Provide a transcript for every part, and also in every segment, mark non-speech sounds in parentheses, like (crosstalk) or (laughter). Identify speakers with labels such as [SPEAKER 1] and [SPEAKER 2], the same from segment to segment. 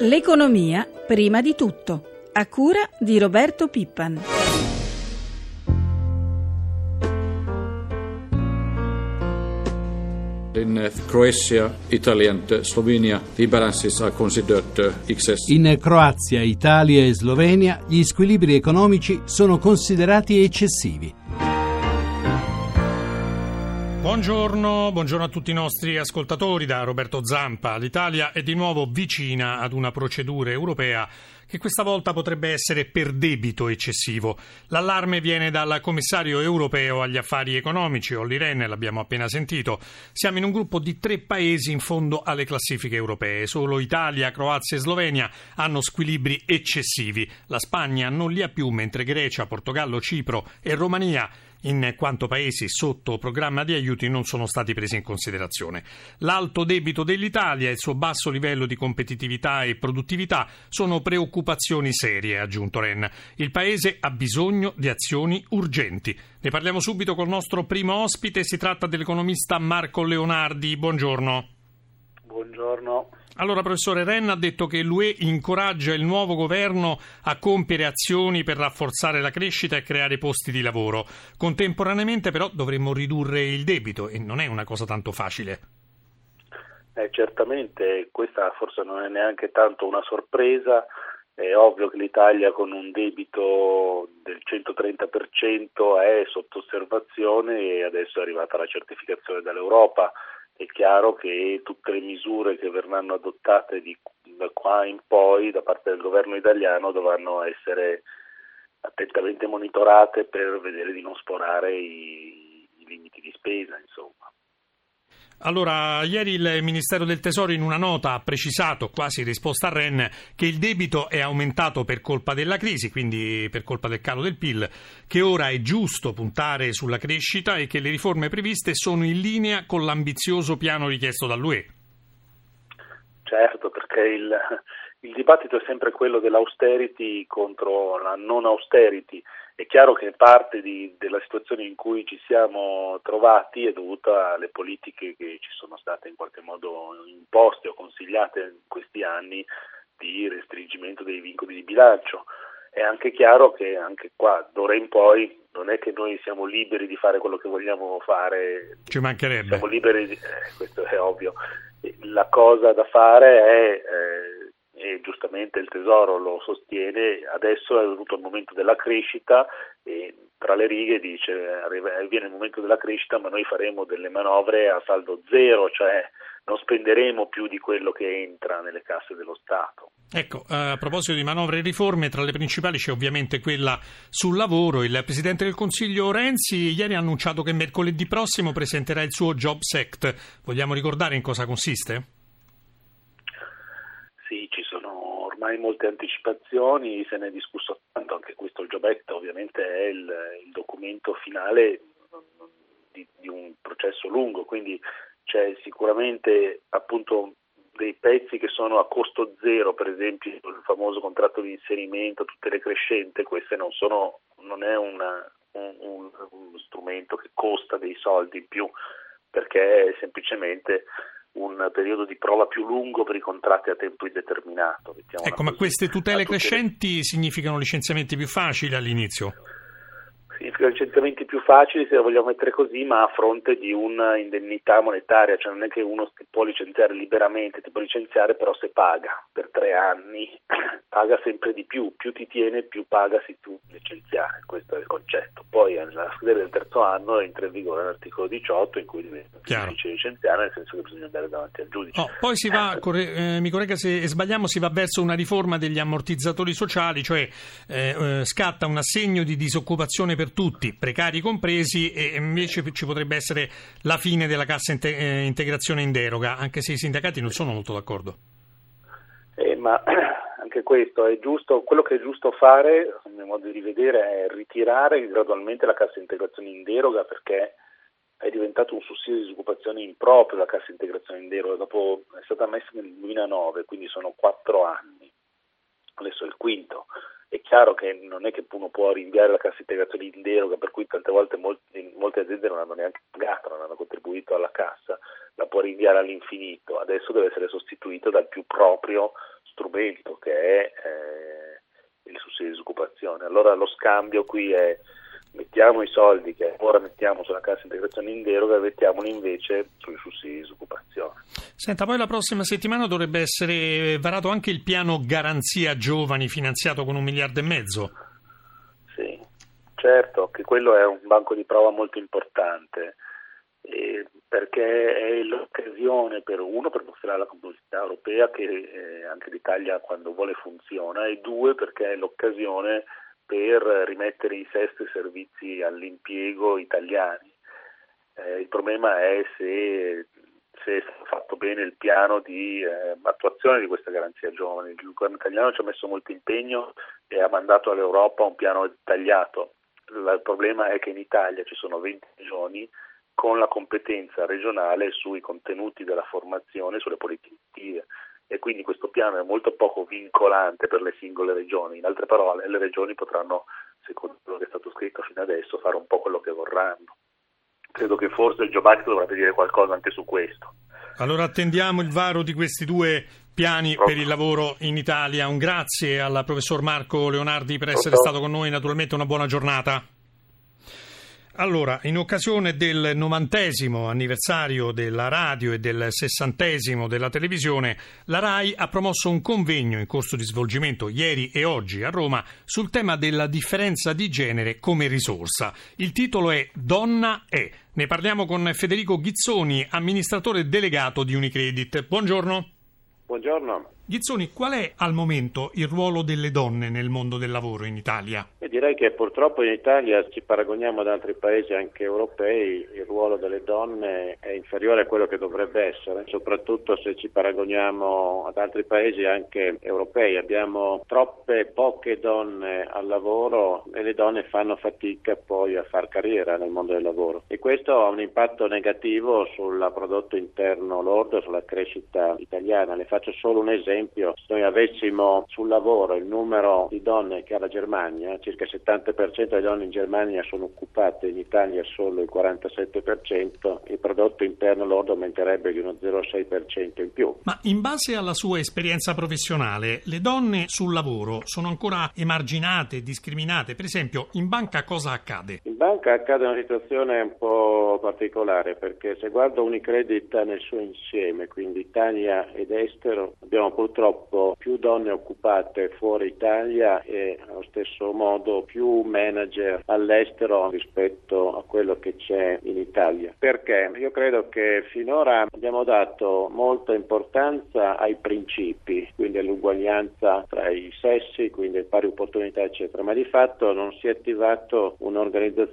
[SPEAKER 1] L'economia prima di tutto, a cura di Roberto Pippan.
[SPEAKER 2] In Croatia, Italia uh, excess.
[SPEAKER 3] In Croazia, Italia e Slovenia gli squilibri economici sono considerati eccessivi.
[SPEAKER 4] Buongiorno, buongiorno, a tutti i nostri ascoltatori da Roberto Zampa. L'Italia è di nuovo vicina ad una procedura europea che questa volta potrebbe essere per debito eccessivo. L'allarme viene dal commissario europeo agli affari economici, Olli Rehn, l'abbiamo appena sentito. Siamo in un gruppo di tre paesi in fondo alle classifiche europee. Solo Italia, Croazia e Slovenia hanno squilibri eccessivi. La Spagna non li ha più, mentre Grecia, Portogallo, Cipro e Romania in quanto paesi sotto programma di aiuti non sono stati presi in considerazione. L'alto debito dell'Italia e il suo basso livello di competitività e produttività sono preoccupazioni serie, ha aggiunto Ren. Il Paese ha bisogno di azioni urgenti. Ne parliamo subito col nostro primo ospite, si tratta dell'economista Marco Leonardi. Buongiorno.
[SPEAKER 5] Buongiorno.
[SPEAKER 4] Allora, professore Renna ha detto che l'UE incoraggia il nuovo governo a compiere azioni per rafforzare la crescita e creare posti di lavoro. Contemporaneamente, però, dovremmo ridurre il debito e non è una cosa tanto facile.
[SPEAKER 5] Eh, certamente, questa forse non è neanche tanto una sorpresa. È ovvio che l'Italia con un debito del 130% è sotto osservazione e adesso è arrivata la certificazione dall'Europa è chiaro che tutte le misure che verranno adottate di, da qua in poi da parte del governo italiano dovranno essere attentamente monitorate per vedere di non sporare i, i limiti di spesa, insomma.
[SPEAKER 4] Allora, ieri il Ministero del Tesoro in una nota ha precisato, quasi in risposta a Ren, che il debito è aumentato per colpa della crisi, quindi per colpa del calo del PIL, che ora è giusto puntare sulla crescita e che le riforme previste sono in linea con l'ambizioso piano richiesto dall'UE.
[SPEAKER 5] Certo, perché il, il dibattito è sempre quello dell'austerity contro la non austerity è chiaro che parte di, della situazione in cui ci siamo trovati è dovuta alle politiche che ci sono state in qualche modo imposte o consigliate in questi anni di restringimento dei vincoli di bilancio. È anche chiaro che anche qua, d'ora in poi, non è che noi siamo liberi di fare quello che vogliamo fare.
[SPEAKER 4] Ci mancherebbe.
[SPEAKER 5] Siamo liberi, di, eh, questo è ovvio. La cosa da fare è eh, e giustamente il Tesoro lo sostiene, adesso è venuto il momento della crescita e tra le righe dice viene il momento della crescita ma noi faremo delle manovre a saldo zero, cioè non spenderemo più di quello che entra nelle casse dello Stato.
[SPEAKER 4] Ecco, a proposito di manovre e riforme, tra le principali c'è ovviamente quella sul lavoro. Il Presidente del Consiglio Renzi ieri ha annunciato che mercoledì prossimo presenterà il suo Jobs Act. Vogliamo ricordare in cosa consiste?
[SPEAKER 5] Ormai molte anticipazioni, se ne è discusso tanto, anche questo il Act ovviamente è il, il documento finale di, di, un processo lungo, quindi c'è sicuramente appunto dei pezzi che sono a costo zero, per esempio il famoso contratto di inserimento, tutte le crescente, queste non sono, non è una, un, un, uno strumento che costa dei soldi in più, perché semplicemente un periodo di prova più lungo per i contratti a tempo indeterminato.
[SPEAKER 4] Ecco, ma queste tutele crescenti significano licenziamenti più facili all'inizio?
[SPEAKER 5] Significa licenziamenti più facili, se lo vogliamo mettere così, ma a fronte di un'indennità monetaria, cioè non è che uno può licenziare liberamente, ti può licenziare però se paga per tre anni, (clears throat) paga sempre di più, più ti tiene più paga se tu licenziare, questo è il concetto. Poi alla fine del terzo anno entra in vigore l'articolo 18 in cui diventa difficile licenziare, nel senso che bisogna andare davanti al giudice.
[SPEAKER 4] Oh, poi si va, corre, eh, mi corregga se sbagliamo, si va verso una riforma degli ammortizzatori sociali, cioè eh, eh, scatta un assegno di disoccupazione per per tutti, precari compresi, e invece ci potrebbe essere la fine della cassa eh, integrazione in deroga, anche se i sindacati non sono molto d'accordo.
[SPEAKER 5] Eh, ma (clears throat) anche questo è giusto, quello che è giusto fare, a mio modo di rivedere, è ritirare gradualmente la cassa integrazione in deroga perché è diventato un sussidio di disoccupazione improprio la cassa integrazione in deroga, dopo è stata messa nel 2009, quindi sono quattro anni, adesso è il quinto è chiaro che non è che uno può rinviare la cassa integrazione in deroga, per cui tante volte molti, molte aziende non hanno neanche pagato, non hanno contribuito alla cassa, la può rinviare all'infinito, adesso deve essere sostituito dal più proprio strumento che è eh, il sussidio di disoccupazione. Allora lo scambio qui è mettiamo i soldi che ora mettiamo sulla cassa integrazione in deroga e mettiamoli invece sui sussidi.
[SPEAKER 4] Senta, poi la prossima settimana dovrebbe essere varato anche il piano Garanzia Giovani finanziato con un miliardo e mezzo.
[SPEAKER 5] Sì, certo, che quello è un banco di prova molto importante. Eh, perché è l'occasione per uno per mostrare alla comunità europea che eh, anche l'Italia quando vuole funziona e due perché è l'occasione per rimettere i sesti servizi all'impiego italiani. Eh, il problema è se, se, è fatto bene il piano di eh, attuazione di questa garanzia giovani. Il governo italiano ci ha messo molto impegno e ha mandato all'Europa un piano tagliato. Il problema è che in Italia ci sono 20 regioni con la competenza regionale sui contenuti della formazione, sulle politiche attive e quindi questo piano è molto poco vincolante per le singole regioni. In altre parole, le regioni potranno, secondo quello che è stato scritto fino adesso, fare un po' quello che vorranno. Credo che forse il Giovanni dovrebbe dire qualcosa anche su questo.
[SPEAKER 4] Allora attendiamo il varo di questi due piani Pronto. per il lavoro in Italia. Un grazie al professor Marco Leonardi per essere Pronto. stato con noi, naturalmente una buona giornata. Allora, in occasione del novantesimo anniversario della radio e del sessantesimo della televisione, la RAI ha promosso un convegno in corso di svolgimento ieri e oggi a Roma sul tema della differenza di genere come risorsa. Il titolo è Donna è. Ne parliamo con Federico Ghizzoni, amministratore delegato di Unicredit. Buongiorno.
[SPEAKER 6] Buongiorno.
[SPEAKER 4] Ghizzoni, qual è al momento il ruolo delle donne nel mondo del lavoro in Italia?
[SPEAKER 6] E direi che purtroppo in Italia ci paragoniamo ad altri paesi anche europei, il ruolo delle donne è inferiore a quello che dovrebbe essere, soprattutto se ci paragoniamo ad altri paesi anche europei. Abbiamo troppe poche donne al lavoro e le donne fanno fatica poi a far carriera nel mondo del lavoro e questo ha un impatto negativo sul prodotto interno lordo, sulla crescita italiana. Le faccio solo un esempio esempio, se noi avessimo sul lavoro il numero di donne che ha la Germania, circa il 70% delle donne in Germania sono occupate, in Italia solo il 47%, il prodotto interno lordo aumenterebbe di uno 0,6% in più.
[SPEAKER 4] Ma in base alla sua esperienza professionale, le donne sul lavoro sono ancora emarginate, discriminate? Per esempio, in banca cosa accade?
[SPEAKER 6] In banca accade una situazione un po' particolare perché se guardo Unicredit nel suo insieme, quindi Italia ed estero, abbiamo purtroppo più donne occupate fuori Italia e allo stesso modo più manager all'estero rispetto a quello che c'è in Italia. Perché? Io credo che finora abbiamo dato molta importanza ai principi, quindi all'uguaglianza tra i sessi, quindi pari opportunità eccetera, ma di fatto non si è attivato un'organizzazione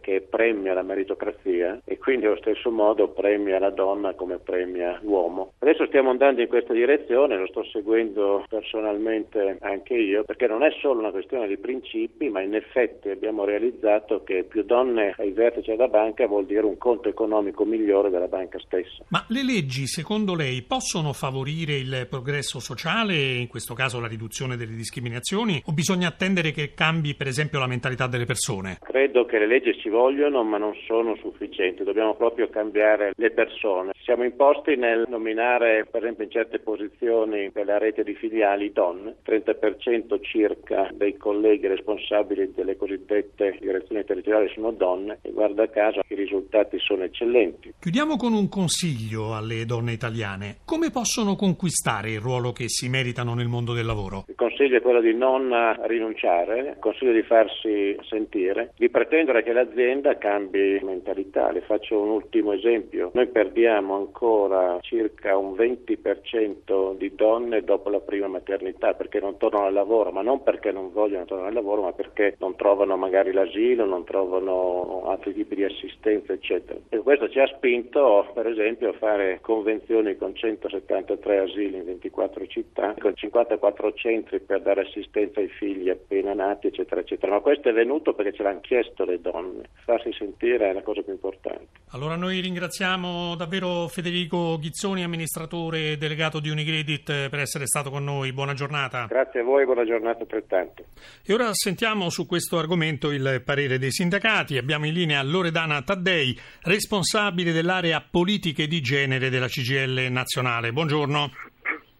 [SPEAKER 6] che premia la meritocrazia e quindi allo stesso modo premia la donna come premia l'uomo. Adesso stiamo andando in questa direzione, lo sto sto seguendo personalmente anche io, perché non è solo una questione di principi, ma in effetti abbiamo realizzato che più donne ai vertici della banca vuol dire un conto economico migliore della banca stessa.
[SPEAKER 4] Ma le leggi, secondo lei, possono favorire il progresso sociale, in questo caso la riduzione delle discriminazioni, o bisogna attendere che cambi, per esempio, la mentalità delle persone?
[SPEAKER 6] Credo che le leggi ci vogliono, ma non sono sufficienti, dobbiamo proprio cambiare le persone. Siamo imposti nel nominare, per esempio, in certe posizioni della rete di filiali donne, 30% circa dei colleghi responsabili delle cosiddette direzioni territoriali sono donne e guarda caso i risultati sono eccellenti.
[SPEAKER 4] Chiudiamo con un consiglio alle donne italiane. Come possono conquistare il ruolo che si meritano nel mondo del lavoro?
[SPEAKER 6] Il consiglio è quello di non rinunciare, consiglio di farsi sentire, di pretendere che l'azienda cambi mentalità. Le faccio un ultimo esempio. Noi perdiamo ancora circa un 20% di donne dopo la prima maternità perché non tornano al lavoro, ma non perché non vogliono tornare al lavoro, ma perché non trovano magari l'asilo, non trovano altri tipi di assistenza, eccetera. E questo ci ha spinto, per esempio, a fare convenzioni con 173 asili in 24 città, con 54 centri per dare assistenza ai figli appena nati, eccetera, eccetera. Ma questo è venuto perché ce l'hanno chiesto le donne. Farsi sentire è la cosa più importante.
[SPEAKER 4] Allora noi ringraziamo davvero Federico Ghizzoni, amministratore delegato di Unicredit, per essere stato con noi. Buona giornata.
[SPEAKER 6] Grazie a voi, buona giornata altrettanto.
[SPEAKER 4] E ora sentiamo su questo argomento il parere dei sindacati. Abbiamo in linea Loredana Taddei, responsabile dell'area politiche di genere della CGL nazionale. Buongiorno.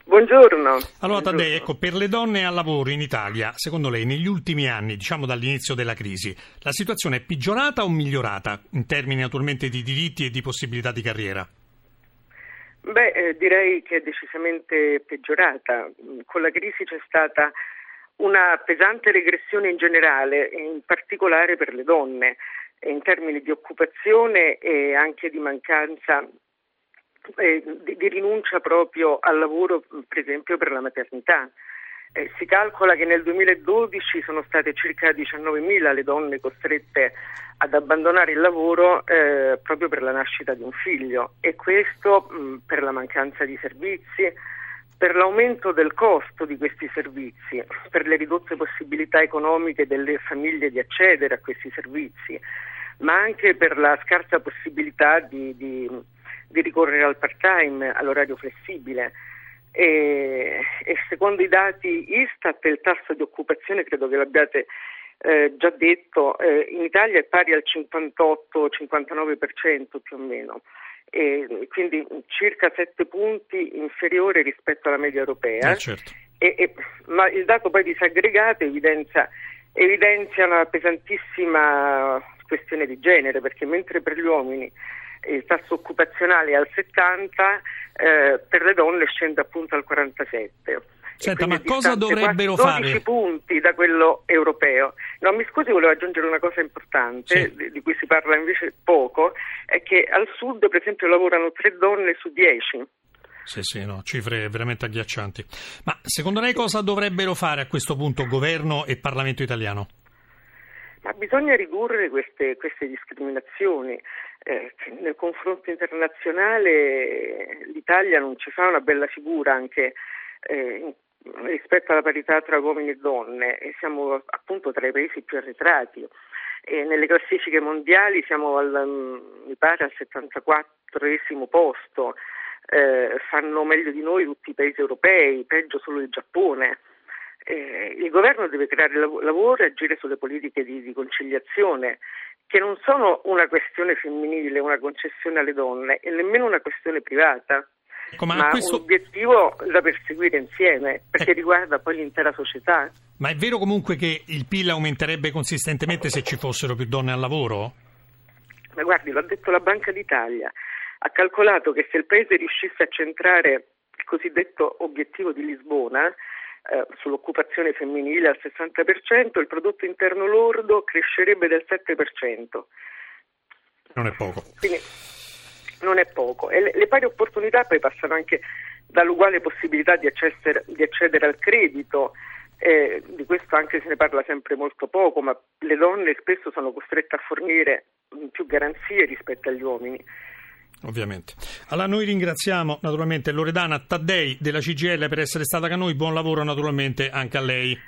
[SPEAKER 7] Buongiorno.
[SPEAKER 4] Allora Taddei, ecco, per le donne al lavoro in Italia, secondo lei negli ultimi anni, diciamo dall'inizio della crisi, la situazione è peggiorata o migliorata in termini naturalmente di diritti e di possibilità di carriera?
[SPEAKER 7] Beh, eh, direi che è decisamente peggiorata. Con la crisi c'è stata una pesante regressione in generale, in particolare per le donne, in termini di occupazione e anche di mancanza eh, di, di, rinuncia proprio al lavoro, per esempio per la maternità. Eh, si calcola che nel 2012 sono state circa 19.000 le donne costrette ad abbandonare il lavoro eh, proprio per la nascita di un figlio e questo mh, per la mancanza di servizi, per l'aumento del costo di questi servizi, per le ridotte possibilità economiche delle famiglie di accedere a questi servizi, ma anche per la scarsa possibilità di, di, di ricorrere al part-time, all'orario flessibile. E, e, secondo i dati Istat il tasso di occupazione, credo che l'abbiate eh, già detto, eh, in Italia è pari al 58-59% più o meno e quindi circa 7 punti inferiore rispetto alla media europea.
[SPEAKER 4] Eh, certo.
[SPEAKER 7] e, ma il dato poi disaggregato evidenzia, evidenzia una pesantissima questione di genere, perché mentre per gli uomini il tasso occupazionale è al 70, eh, per le donne scende appunto al 47.
[SPEAKER 4] Senta, ma cosa dovrebbero
[SPEAKER 7] 12
[SPEAKER 4] fare?
[SPEAKER 7] 12 punti da quello europeo. No, mi scusi, volevo aggiungere una cosa importante
[SPEAKER 4] Sì.
[SPEAKER 7] di, di cui si parla invece poco, è che al sud per esempio lavorano 3 donne su 10.
[SPEAKER 4] Sì, sì, no, cifre veramente agghiaccianti. Ma secondo lei cosa dovrebbero fare a questo punto governo e Parlamento italiano?
[SPEAKER 7] Ma bisogna ridurre queste, queste discriminazioni. Eh, nel confronto internazionale l'Italia non ci fa una bella figura anche eh, rispetto alla parità tra uomini e donne e siamo appunto tra i paesi più arretrati. E nelle classifiche mondiali siamo al, mi pare al 74 posto, eh, fanno meglio di noi tutti i paesi europei, peggio solo il Giappone. Eh, il governo deve creare lav- lavoro e agire sulle politiche di, di conciliazione, che non sono una questione femminile, una concessione alle donne e nemmeno una questione privata,
[SPEAKER 4] Ecco, ma,
[SPEAKER 7] ma
[SPEAKER 4] questo-
[SPEAKER 7] un obiettivo da perseguire insieme, perché
[SPEAKER 4] Eh.
[SPEAKER 7] riguarda poi l'intera società.
[SPEAKER 4] ma è vero comunque che il PIL aumenterebbe consistentemente se ci fossero più donne al lavoro?
[SPEAKER 7] Ma guardi, l'ha detto la Banca d'Italia, ha calcolato che se il Paese riuscisse a centrare il cosiddetto obiettivo di Lisbona eh, sull'occupazione femminile al 60%, il prodotto interno lordo crescerebbe del 7%.
[SPEAKER 4] Non è poco.
[SPEAKER 7] Quindi non è poco. E le, le pari opportunità poi passano anche dall'uguale possibilità di accedere, di accedere al credito. eh, di questo anche se ne parla sempre molto poco, ma le donne spesso sono costrette a fornire mh, più garanzie rispetto agli uomini.
[SPEAKER 4] Ovviamente. Allora noi ringraziamo naturalmente Loredana Taddei della CGL per essere stata con noi, buon lavoro naturalmente anche a lei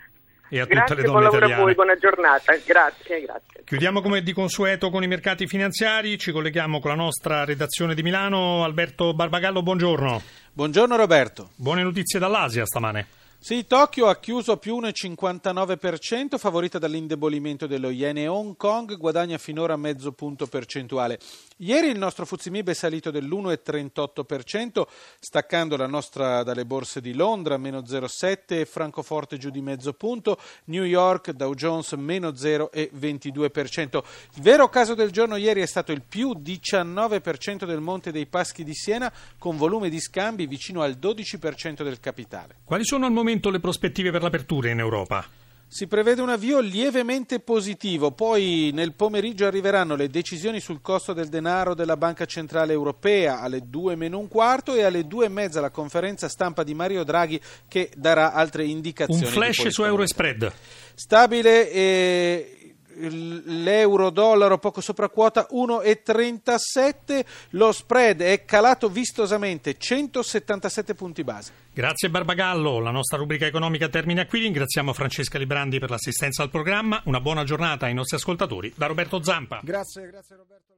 [SPEAKER 4] e a tutte
[SPEAKER 7] Grazie,
[SPEAKER 4] le
[SPEAKER 7] buon
[SPEAKER 4] donne
[SPEAKER 7] lavoro
[SPEAKER 4] italiane.
[SPEAKER 7] a voi, buona giornata. Grazie, grazie.
[SPEAKER 4] Chiudiamo come di consueto con i mercati finanziari, ci colleghiamo con la nostra redazione di Milano. Alberto Barbagallo, buongiorno.
[SPEAKER 8] Buongiorno Roberto.
[SPEAKER 4] Buone notizie dall'Asia stamane.
[SPEAKER 8] Sì, Tokyo ha chiuso più 1,59%, favorita dall'indebolimento dello yen e Hong Kong guadagna finora mezzo punto percentuale. Ieri il nostro Fuzimib è salito dell'1,38%, staccando la nostra dalle borse di Londra, meno 0,7%, Francoforte giù di mezzo punto, New York, Dow Jones, meno 0,22%. Il vero caso del giorno ieri è stato il più 19% del Monte dei Paschi di Siena, con volume di scambi vicino al 12% del capitale.
[SPEAKER 4] Quali sono al momento le prospettive per l'apertura in Europa?
[SPEAKER 8] Si prevede un avvio lievemente positivo, poi nel pomeriggio arriveranno le decisioni sul costo del denaro della Banca Centrale Europea alle 2 meno un quarto e alle 2 e mezza la conferenza stampa di Mario Draghi che darà altre
[SPEAKER 4] Un
[SPEAKER 8] indicazioni. di
[SPEAKER 4] flash su euro e
[SPEAKER 8] monetaria.
[SPEAKER 4] spread.
[SPEAKER 8] Stabile e l'euro dollaro poco sopra quota 1,37, lo spread è calato vistosamente 177 punti base.
[SPEAKER 4] Grazie Barbagallo, la nostra rubrica economica termina qui, ringraziamo Francesca Librandi per l'assistenza al programma, una buona giornata ai nostri ascoltatori da Roberto Zampa.
[SPEAKER 8] Grazie, grazie Roberto.